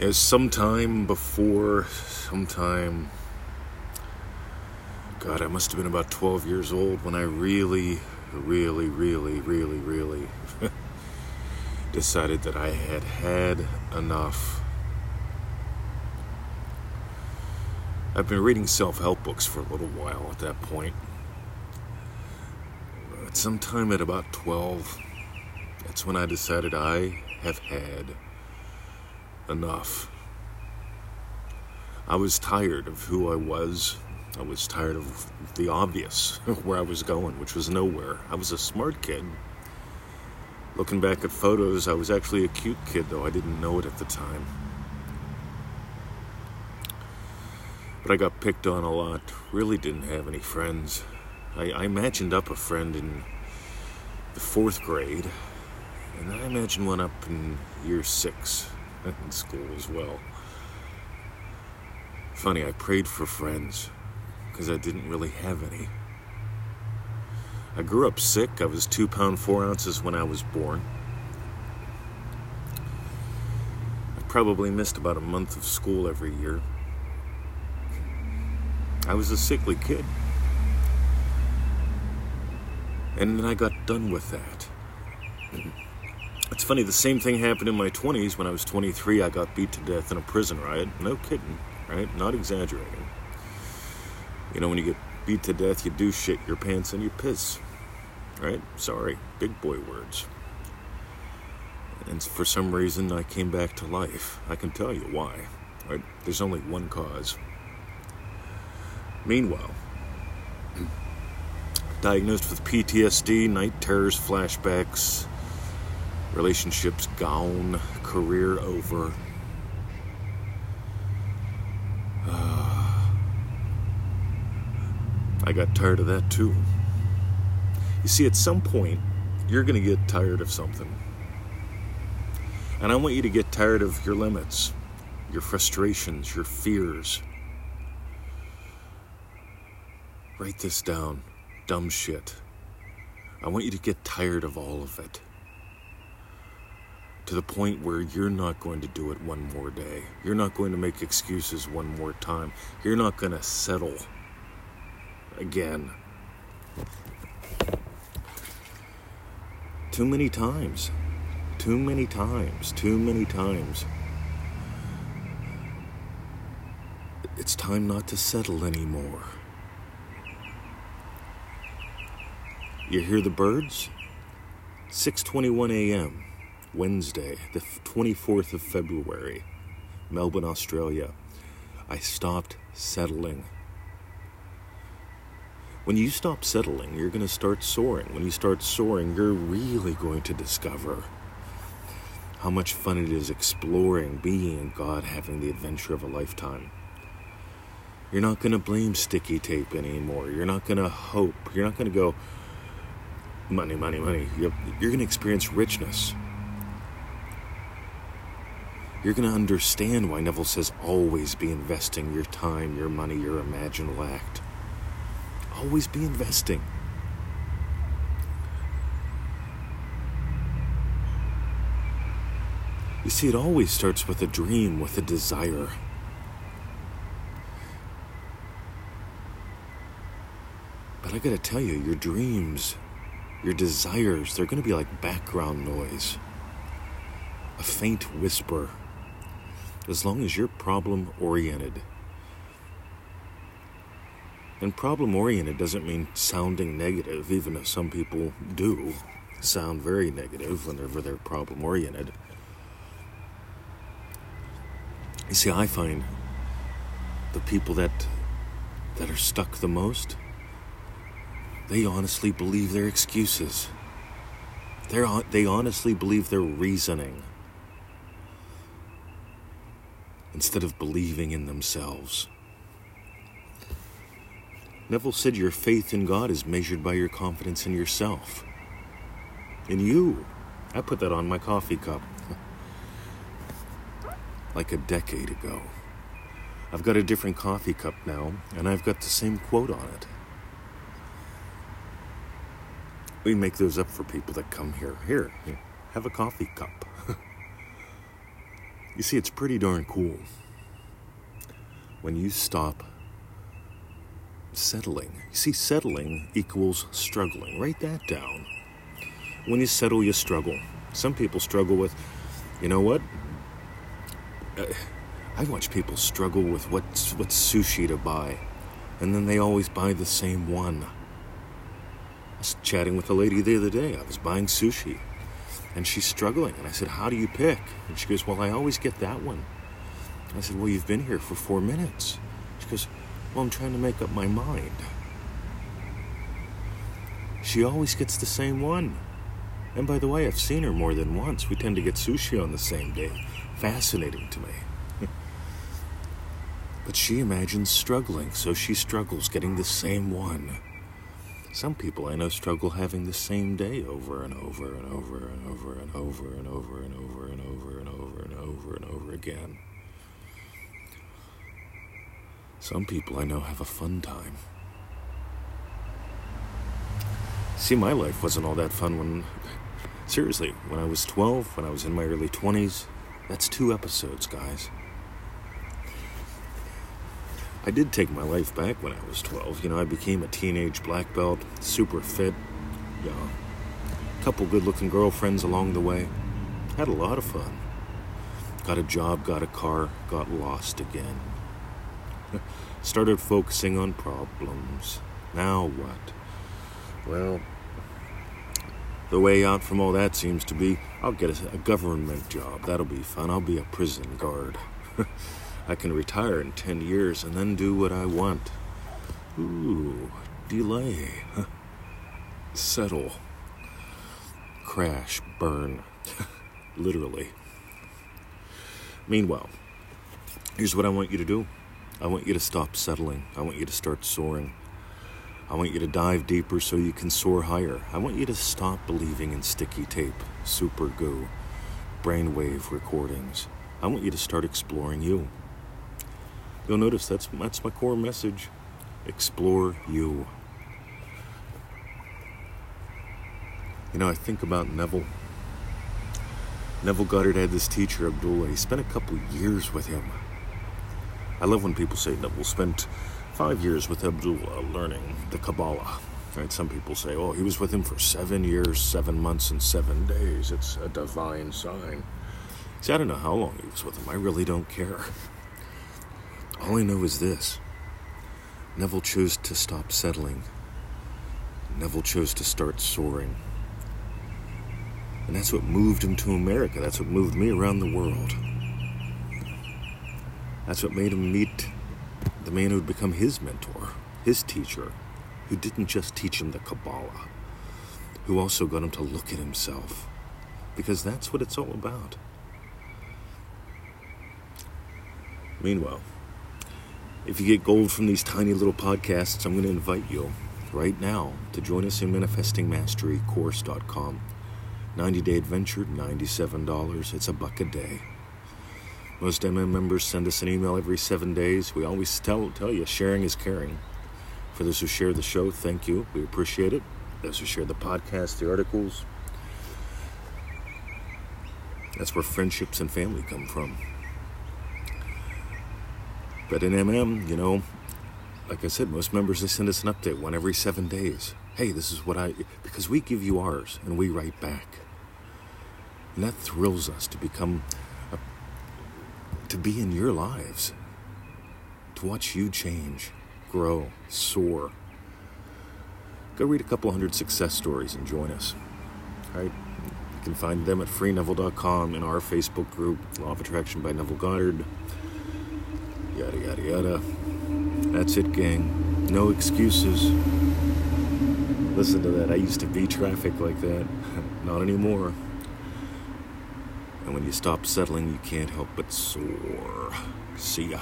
As sometime before, sometime, God, I must have been about 12 years old when I really, really, really, really, really decided that I had had enough. I've been reading self help books for a little while at that point. But sometime at about 12, that's when I decided I have had enough. I was tired of who I was. I was tired of the obvious, where I was going, which was nowhere. I was a smart kid. Looking back at photos, I was actually a cute kid, though I didn't know it at the time. But I got picked on a lot. Really didn't have any friends. I, I imagined up a friend in the fourth grade, and I imagined one up in year six in school as well. Funny, I prayed for friends because I didn't really have any. I grew up sick. I was two pound four ounces when I was born. I probably missed about a month of school every year. I was a sickly kid. And then I got done with that. It's funny, the same thing happened in my 20s. When I was 23, I got beat to death in a prison riot. No kidding, right? Not exaggerating. You know, when you get beat to death, you do shit your pants and you piss, right? Sorry, big boy words. And for some reason, I came back to life. I can tell you why, right? There's only one cause. Meanwhile, diagnosed with PTSD, night terrors, flashbacks, relationships gone, career over. Ah. I got tired of that too. You see, at some point, you're going to get tired of something. And I want you to get tired of your limits, your frustrations, your fears. Write this down. Dumb shit. I want you to get tired of all of it to the point where you're not going to do it one more day. You're not going to make excuses one more time. You're not going to settle again. Too many times. Too many times. Too many times. It's time not to settle anymore. You hear the birds? 6:21 a.m. Wednesday, the 24th of February, Melbourne, Australia. I stopped settling. When you stop settling, you're going to start soaring. When you start soaring, you're really going to discover how much fun it is exploring, being in God, having the adventure of a lifetime. You're not going to blame sticky tape anymore. You're not going to hope. You're not going to go, money, money, money. You're, you're going to experience richness you're going to understand why Neville says always be investing your time, your money, your imaginal act. Always be investing. You see, it always starts with a dream, with a desire. But I gotta tell you, your dreams, your desires, they're gonna be like background noise, a faint whisper as long as you're problem oriented. And problem oriented doesn't mean sounding negative, even if some people do sound very negative whenever they're problem oriented. You see, I find the people that that are stuck the most, they honestly believe their excuses. They're, they honestly believe their reasoning instead of believing in themselves. Neville said your faith in God is measured by your confidence in yourself. In you. I put that on my coffee cup. like a decade ago. I've got a different coffee cup now, and I've got the same quote on it. We make those up for people that come here. Here, here have a coffee cup. You see, it's pretty darn cool when you stop settling. You see, settling equals struggling. Write that down. When you settle, you struggle. Some people struggle with, you know what? Uh, I watch people struggle with what what sushi to buy, and then they always buy the same one. I was chatting with a lady the other day. I was buying sushi, and she's struggling. And I said, "How do you pick?" And she goes, "Well, I always get that one." I said, "Well, you've been here for four minutes." She goes, "Well, I'm trying to make up my mind." She always gets the same one. And by the way, I've seen her more than once. We tend to get sushi on the same day. Fascinating to me. But she imagines struggling, so she struggles getting the same one. Some people I know struggle having the same day over and over and over and over and over and over and over and over and over and over and over again. Some people I know have a fun time. See, my life wasn't all that fun when. Seriously, when I was 12, when I was in my early 20s, that's two episodes, guys. I did take my life back when I was 12. You know, I became a teenage black belt, super fit, you know, a couple good looking girlfriends along the way. Had a lot of fun. Got a job, got a car, got lost again. Started focusing on problems. Now what? Well, the way out from all that seems to be I'll get a, a government job. That'll be fun. I'll be a prison guard. I can retire in 10 years and then do what I want. Ooh, delay. Settle. Crash, burn. Literally. Meanwhile, here's what I want you to do I want you to stop settling. I want you to start soaring. I want you to dive deeper so you can soar higher. I want you to stop believing in sticky tape, super goo, brainwave recordings. I want you to start exploring you. You'll notice that's that's my core message. Explore you. You know, I think about Neville. Neville Goddard had this teacher, Abdullah. He spent a couple years with him. I love when people say Neville spent five years with Abdullah learning the Kabbalah. Right? Some people say, oh, he was with him for seven years, seven months, and seven days. It's a divine sign. See, I don't know how long he was with him. I really don't care. All I know is this Neville chose to stop settling. Neville chose to start soaring. And that's what moved him to America. That's what moved me around the world. That's what made him meet the man who would become his mentor, his teacher, who didn't just teach him the Kabbalah, who also got him to look at himself. Because that's what it's all about. Meanwhile, if you get gold from these tiny little podcasts, I'm going to invite you right now to join us in manifestingmasterycourse.com. 90 day adventure, $97. It's a buck a day. Most MM members send us an email every seven days. We always tell, tell you sharing is caring. For those who share the show, thank you. We appreciate it. Those who share the podcast, the articles, that's where friendships and family come from. But in MM, you know, like I said, most members they send us an update one every seven days. Hey, this is what I because we give you ours and we write back. And that thrills us to become a, to be in your lives. To watch you change, grow, soar. Go read a couple hundred success stories and join us. All right? You can find them at freeneville.com in our Facebook group, Law of Attraction by Neville Goddard yada yada yada. That's it, gang. No excuses. Listen to that. I used to be traffic like that. Not anymore. And when you stop settling, you can't help but soar. See ya.